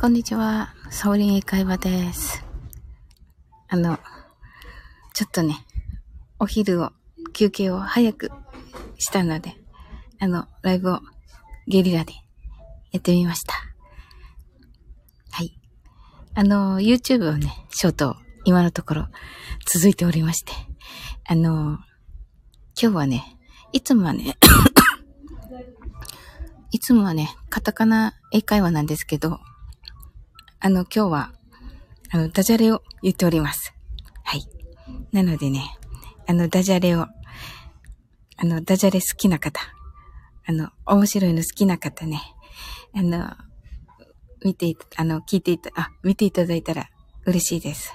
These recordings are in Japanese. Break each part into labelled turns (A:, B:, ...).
A: こんにちは。サオリン英会話です。あの、ちょっとね、お昼を、休憩を早くしたので、あの、ライブをゲリラでやってみました。はい。あの、YouTube をね、ショート、今のところ続いておりまして、あの、今日はね、いつもはね いつもはね、カタカナ英会話なんですけど、あの、今日は、あの、ダジャレを言っております。はい。なのでね、あの、ダジャレを、あの、ダジャレ好きな方、あの、面白いの好きな方ね、あの、見て、あの、聞いていた、あ、見ていただいたら嬉しいです。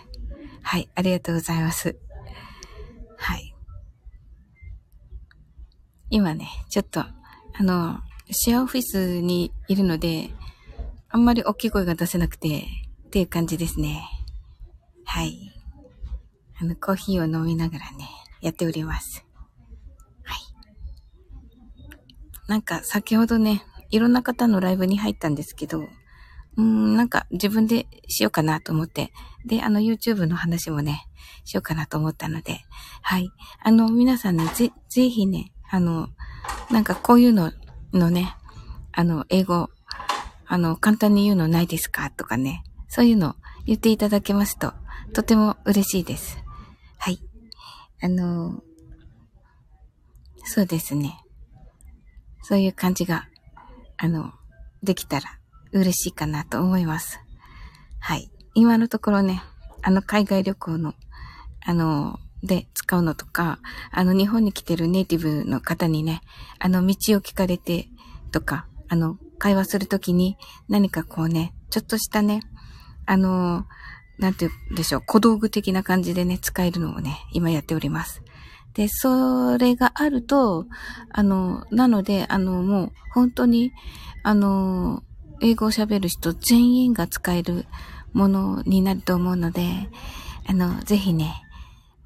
A: はい、ありがとうございます。はい。今ね、ちょっと、あの、シェアオフィスにいるので、あんまり大きい声が出せなくて、っていう感じですね。はい。あの、コーヒーを飲みながらね、やっております。はい。なんか、先ほどね、いろんな方のライブに入ったんですけど、うん、なんか自分でしようかなと思って、で、あの YouTube の話もね、しようかなと思ったので、はい。あの、皆さんね、ぜ、ぜひね、あの、なんかこういうののね、あの、英語あの、簡単に言うのないですか？とかね。そういうの言っていただけますと、とても嬉しいです。はい。あの、そうですね。そういう感じが、あの、できたら嬉しいかなと思います。はい。今のところね、あの、海外旅行の、あの、で使うのとか、あの、日本に来てるネイティブの方にね、あの、道を聞かれてとか、あの、会話するときに何かこうね、ちょっとしたね、あの、なんて言うんでしょう、小道具的な感じでね、使えるのをね、今やっております。で、それがあると、あの、なので、あの、もう、本当に、あの、英語を喋る人全員が使えるものになると思うので、あの、ぜひね、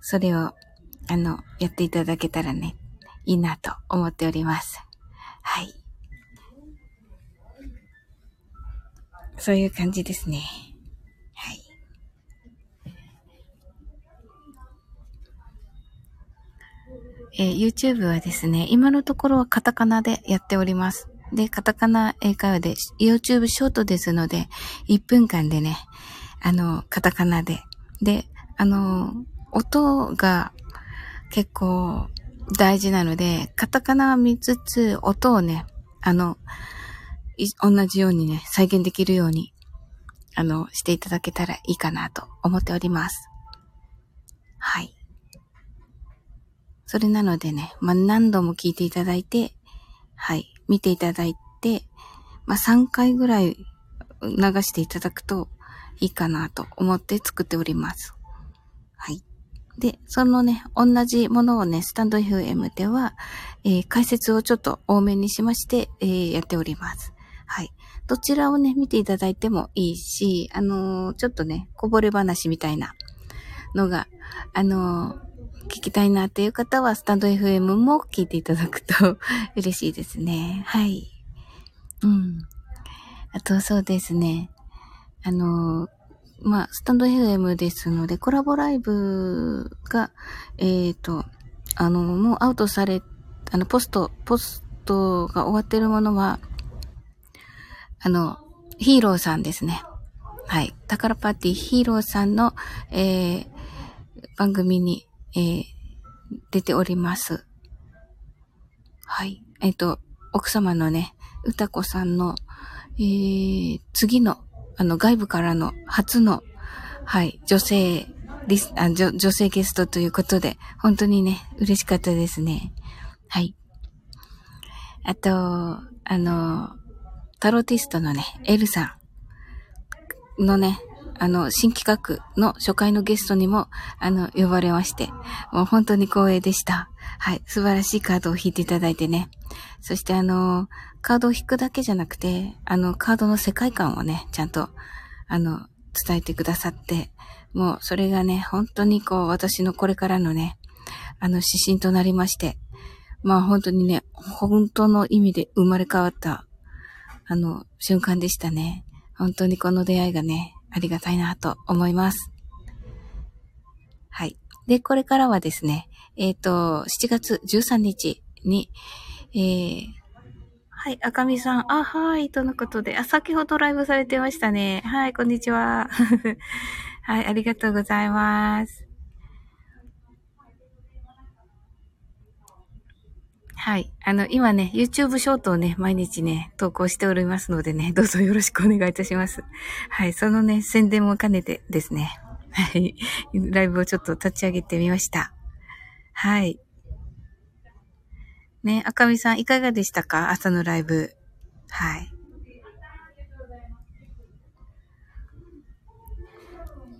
A: それを、あの、やっていただけたらね、いいなと思っております。はい。そういう感じですね。はい。えー、YouTube はですね、今のところはカタカナでやっております。で、カタカナ英会話で、YouTube ショートですので、1分間でね、あの、カタカナで。で、あの、音が結構大事なので、カタカナは見つつ、音をね、あの、同じようにね、再現できるように、あの、していただけたらいいかなと思っております。はい。それなのでね、まあ、何度も聞いていただいて、はい、見ていただいて、まあ、3回ぐらい流していただくといいかなと思って作っております。はい。で、そのね、同じものをね、スタンド FM では、えー、解説をちょっと多めにしまして、えー、やっております。はい。どちらをね、見ていただいてもいいし、あのー、ちょっとね、こぼれ話みたいなのが、あのー、聞きたいなっていう方は、スタンド FM も聞いていただくと 嬉しいですね。はい。うん。あと、そうですね。あのー、まあ、スタンド FM ですので、コラボライブが、えっ、と、あの、もうアウトされ、あの、ポスト、ポストが終わってるものは、あの、ヒーローさんですね。はい。宝パーティーヒーローさんの、えー、番組に、えー、出ております。はい。えっ、ー、と、奥様のね、歌子さんの、えー、次の、あの、外部からの初の、はい、女性、リス、あ女、女性ゲストということで、本当にね、嬉しかったですね。はい。あと、あの、タロティストのね、エルさんのね、あの、新企画の初回のゲストにも、あの、呼ばれまして、もう本当に光栄でした。はい。素晴らしいカードを引いていただいてね。そしてあの、カードを引くだけじゃなくて、あの、カードの世界観をね、ちゃんと、あの、伝えてくださって、もうそれがね、本当にこう、私のこれからのね、あの、指針となりまして、まあ本当にね、本当の意味で生まれ変わったあの、瞬間でしたね。本当にこの出会いがね、ありがたいなと思います。はい。で、これからはですね、えっ、ー、と、7月13日に、えー、はい、赤みさん、あ、はい、とのことで、あ、先ほどライブされてましたね。はい、こんにちは。はい、ありがとうございます。はい。あの、今ね、YouTube ショートをね、毎日ね、投稿しておりますのでね、どうぞよろしくお願いいたします。はい。そのね、宣伝も兼ねてですね、はい。ライブをちょっと立ち上げてみました。はい。ね、赤見さんいかがでしたか？朝のライブ。はい。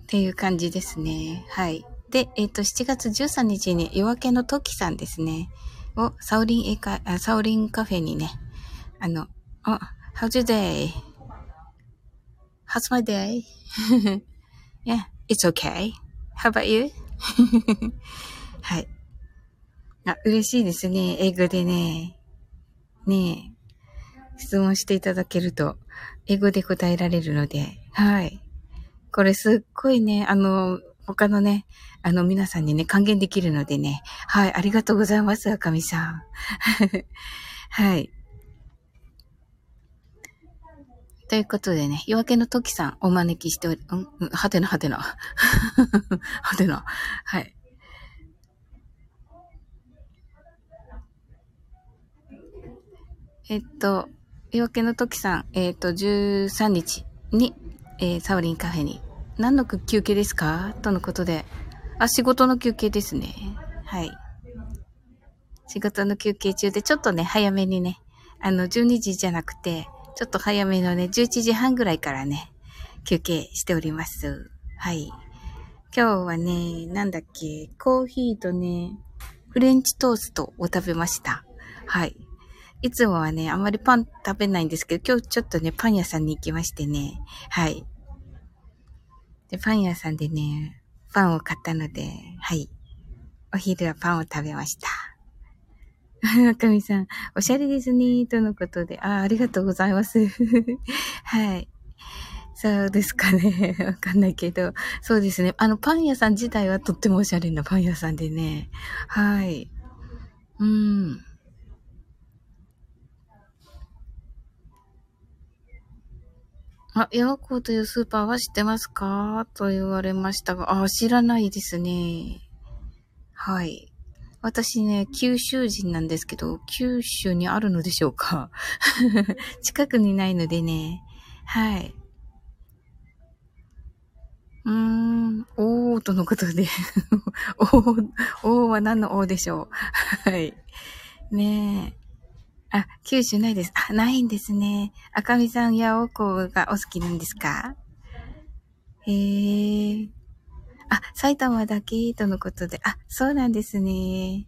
A: っていう感じですね。はい。で、えっ、ー、と、7月13日に夜明けの時さんですね。を、サウリン英会、あ、サウリンカフェにね、あの、あ、how's your day?How's my day? yeah, it's okay. How about you? はい。あ、嬉しいですね。英語でね。ねえ。質問していただけると、英語で答えられるので、はい。これすっごいね、あの、他のね、あの皆さんにね、還元できるのでね。はい、ありがとうございます、赤みさん。はい。ということでね、夜明けの時さんお招きしており、うん、はてなはてな。はてな。はい。えっと、夜明けの時さん、えっと、13日に、えー、サウリンカフェに何の休憩ですか？とのことで。あ、仕事の休憩ですね。はい。仕事の休憩中で、ちょっとね、早めにね、あの、12時じゃなくて、ちょっと早めのね、11時半ぐらいからね、休憩しております。はい。今日はね、なんだっけ、コーヒーとね、フレンチトーストを食べました。はい。いつもはね、あんまりパン食べないんですけど、今日ちょっとね、パン屋さんに行きましてね。はい。で、パン屋さんでね、パンを買ったので、はい。お昼はパンを食べました。赤みさん、おしゃれですね、とのことで。あ、ありがとうございます。はい。そうですかね。わかんないけど。そうですね。あの、パン屋さん自体はとってもおしゃれなパン屋さんでね。はい。うん。あ、ヤーコーというスーパーは知ってますか？と言われましたが、あ、知らないですね。はい。私ね、九州人なんですけど、九州にあるのでしょうか？近くにないのでね。はい。うーん、おーとのことでおー、おーは何のおーでしょう？はい。ねえ。あ、九州ないです。あ、ないんですね。赤みさんやおこがお好きなんですか？へえ。あ、埼玉だけ？とのことで。あ、そうなんですね。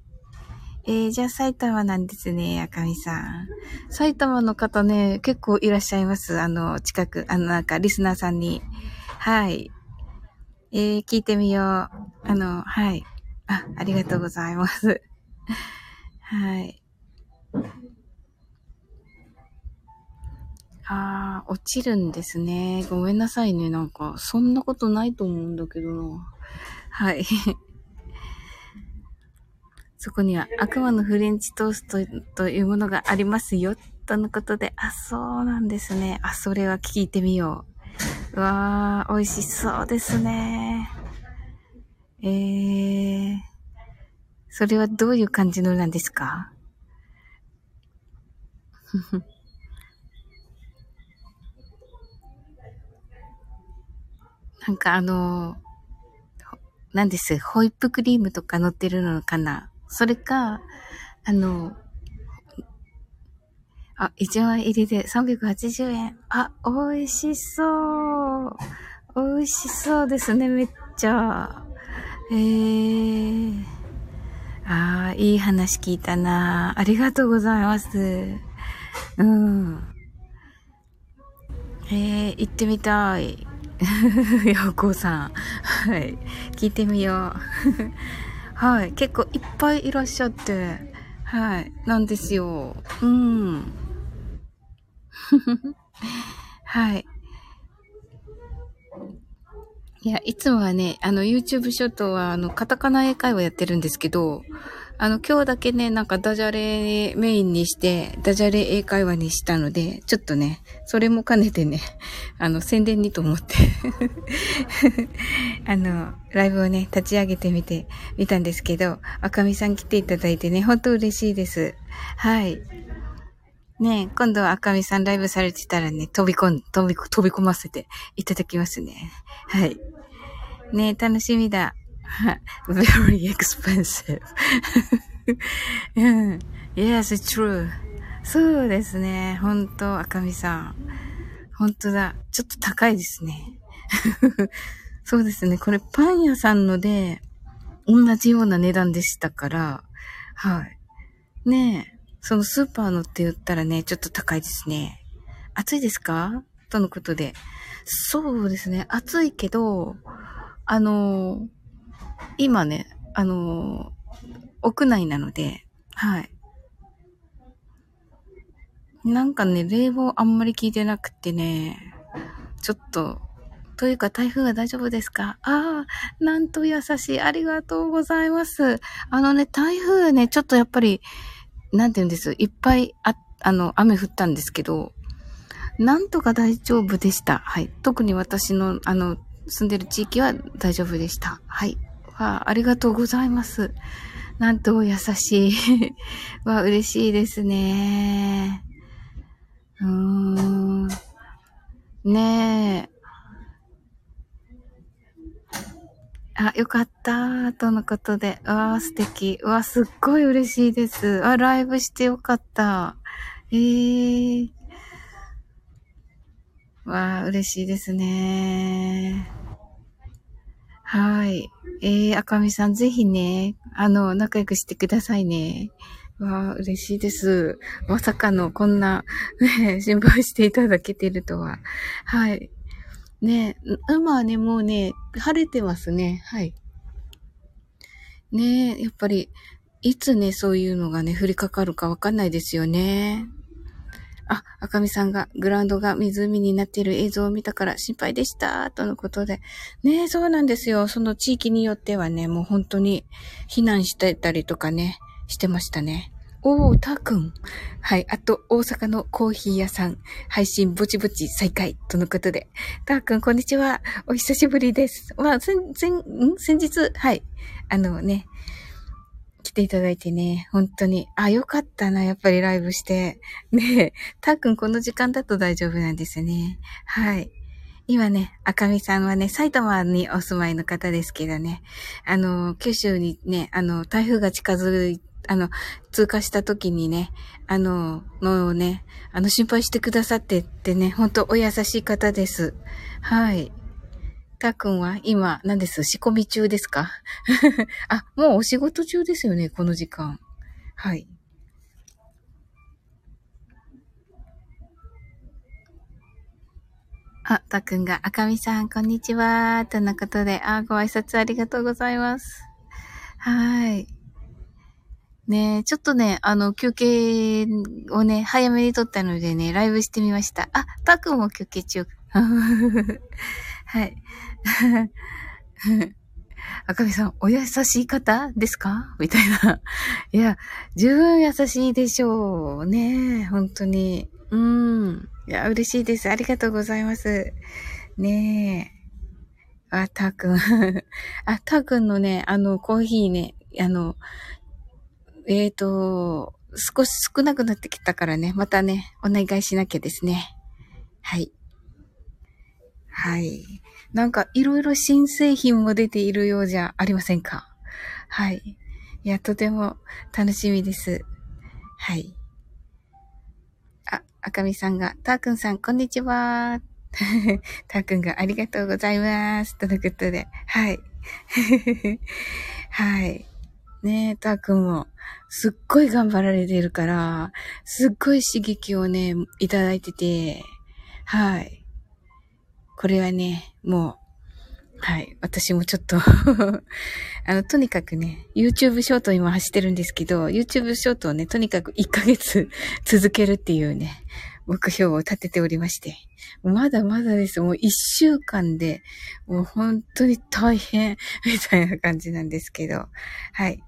A: えー、じゃあ埼玉なんですね、赤みさん。埼玉の方ね、結構いらっしゃいます。あの、近く、あの、なんか、リスナーさんに。はい。えー、聞いてみよう。あの、はい。あ、ありがとうございます。はい。ああ、落ちるんですね。ごめんなさいね。なんか、そんなことないと思うんだけどな。はい。そこには悪魔のフレンチトーストというものがありますよ。とのことで、あ、そうなんですね。あ、それは聞いてみよう。うわー、美味しそうですね。えー、それはどういう感じのなんですか？なんかあの、なんです、ホイップクリームとか乗ってるのかな？それか、あの、あ、1枚入りで380円。あ、美味しそう。美味しそうですね、めっちゃ。えー。ああ、いい話聞いたな。ありがとうございます。うん。えー、行ってみたい。ようこさん。はい。聞いてみよう。はい。結構いっぱいいらっしゃって。はい。なんですよ。うん。はい。いや、いつもはね、あの、YouTube ショットは、あの、カタカナ英会話やってるんですけど、あの、今日だけね、なんかダジャレメインにして、ダジャレ英会話にしたので、ちょっとね、それも兼ねてね、あの、宣伝にと思って あの、ライブをね、立ち上げてみて、みたんですけど、赤みさん来ていただいてね、ほんと嬉しいです。はい。ね今度赤みさんライブされてたらね、飛び込ん、飛び、飛び込ませていただきますね。はい。ね楽しみだ。very expensive. yes, true. そうですね。本当赤みさん。本当だ。ちょっと高いですね。そうですね。これパン屋さんので、同じような値段でしたから、はい。ねえ、そのスーパーのって言ったらね、ちょっと高いですね。暑いですか？とのことで。そうですね。暑いけど、あの、今ね、あの、屋内なので、はい。なんかね、冷房あんまり効いてなくてね、ちょっと、というか台風は大丈夫ですか？ああ、なんと優しい。ありがとうございます。あのね、台風ね、ちょっとやっぱり、なんて言うんです？いっぱいあ、あの、雨降ったんですけど、なんとか大丈夫でした。はい。特に私の、あの、住んでる地域は大丈夫でした。はい。わありがとうございます。なんと優しい。わ嬉しいですね。うーん。ねえ。あ、よかった。とのことで。わあ、素敵。わすっごい嬉しいです。あ、ライブしてよかった。ええー。わあ、嬉しいですね。はい。えー、赤みさん、ぜひね、あの、仲良くしてくださいね。わあ、嬉しいです。まさかの、こんな、ね、心配していただけてるとは。はい。ね、今はね、もうね、晴れてますね。はい。ねやっぱり、いつね、そういうのがね、降りかかるかわかんないですよね。あ、赤みさんがグラウンドが湖になっている映像を見たから心配でした、とのことで。ねそうなんですよ。その地域によってはね、もう本当に避難してたりとかね、してましたね。おー、たーくん。はい。あと、大阪のコーヒー屋さん、配信ぼちぼち再開、とのことで。たーくん、こんにちは。お久しぶりです。まあ、先、先、ん？先日、はい。あのね、来ていただいてね、本当に、あ、よかったな、やっぱりライブして。ねえ、たーくんこの時間だと大丈夫なんですね。はい。今ね、赤みさんはね、埼玉にお住まいの方ですけどね、あの、九州にね、あの、台風が近づいあの、通過した時にね、あの、のをね、あの、心配してくださってってね、ほんとお優しい方です。はい。たーくんは今、何です？仕込み中ですか？あ、もうお仕事中ですよね、この時間。はい。あ、たくんが、赤みさん、こんにちは。とのことで、あ、ご挨拶ありがとうございます。はい。ねちょっとね、あの、休憩をね、早めに撮ったのでね、ライブしてみました。あ、たくんも休憩中。はい。赤みさん、お優しい方ですか？みたいな。いや、十分優しいでしょう。ね本当に。うん。いや、嬉しいです。ありがとうございます。ねえ。あ、たーくん。あ、たーくんのね、あの、コーヒーね、あの、えっ、ー、と、少し少なくなってきたからね、またね、お願いしなきゃですね。はい。はい。なんか、いろいろ新製品も出ているようじゃありませんか？はい。いや、とても楽しみです。はい。あ、赤みさんが、たーくんさん、こんにちは。たーくんがありがとうございます。とのことで。はい。はい。ねえ、たーくんも、すっごい頑張られてるから、すっごい刺激をね、いただいてて、はい。これはね、もう、はい。私もちょっと あの、とにかくね、YouTube ショート今走ってるんですけど、YouTube ショートをね、とにかく1ヶ月 続けるっていうね、目標を立てておりまして。まだまだです。もう一週間で、もう本当に大変、みたいな感じなんですけど。はい。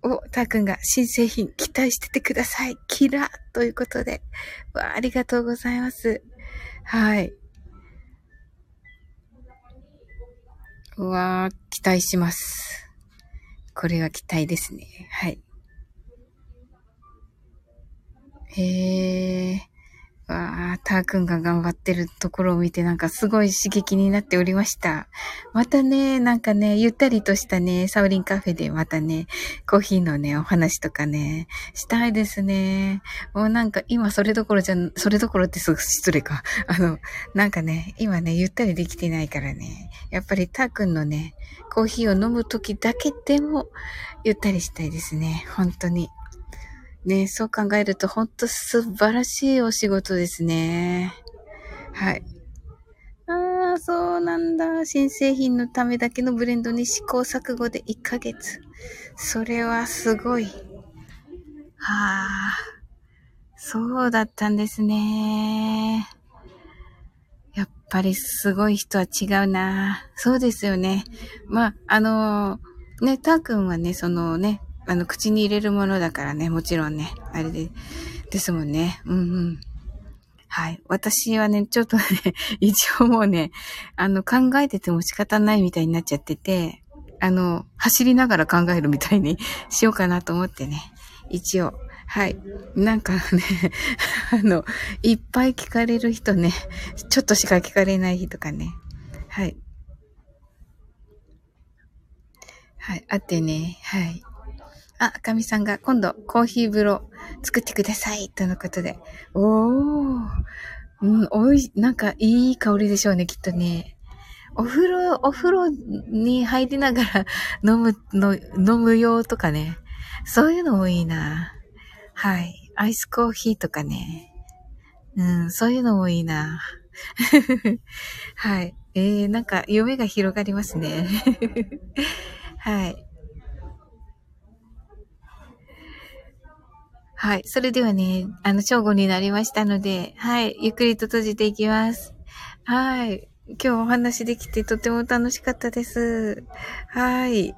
A: お、たーくんが新製品期待しててください。キラということで。わあ、ありがとうございます。はい。うわー、期待します。これは期待ですね。はい。へえ。わあ、たーくんが頑張ってるところを見てなんかすごい刺激になっておりました。またね、なんかね、ゆったりとしたね、サウリンカフェでまたね、コーヒーのね、お話とかね、したいですね。もうなんか今それどころじゃ、それどころってすぐ失礼か。あの、なんかね、今ね、ゆったりできてないからね、やっぱりたーくんのね、コーヒーを飲むときだけでも、ゆったりしたいですね。本当に。ね、そう考えると本当素晴らしいお仕事ですね。はい。ああ、そうなんだ。新製品のためだけのブレンドに試行錯誤で1ヶ月。それはすごい。はあ、そうだったんですね。やっぱりすごい人は違うな。そうですよね。まあ、あのー、ね、たーくんはね、そのね、あの、口に入れるものだからね、もちろんね、あれで、ですもんね。うんうん。はい。私はね、ちょっとね、一応もうね、あの、考えてても仕方ないみたいになっちゃってて、あの、走りながら考えるみたいに しようかなと思ってね、一応。はい。なんかね、あの、いっぱい聞かれる人ね、ちょっとしか聞かれない日とかね。はい。はい。あってね、はい。あ、かみさんが今度コーヒー風呂作ってください。とのことで。おー。うん、おい、なんかいい香りでしょうね、きっとね。お風呂、お風呂に入りながら 飲むの、飲む用とかね。そういうのもいいな。はい。アイスコーヒーとかね。うん、そういうのもいいな。はい。えー、なんか夢が広がりますね。はい。はい。それではね、あの、正午になりましたので、はい。ゆっくりと閉じていきます。はい。今日お話できてとても楽しかったです。はい。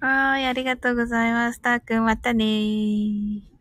A: はい。ありがとうございます。たーくん、またねー。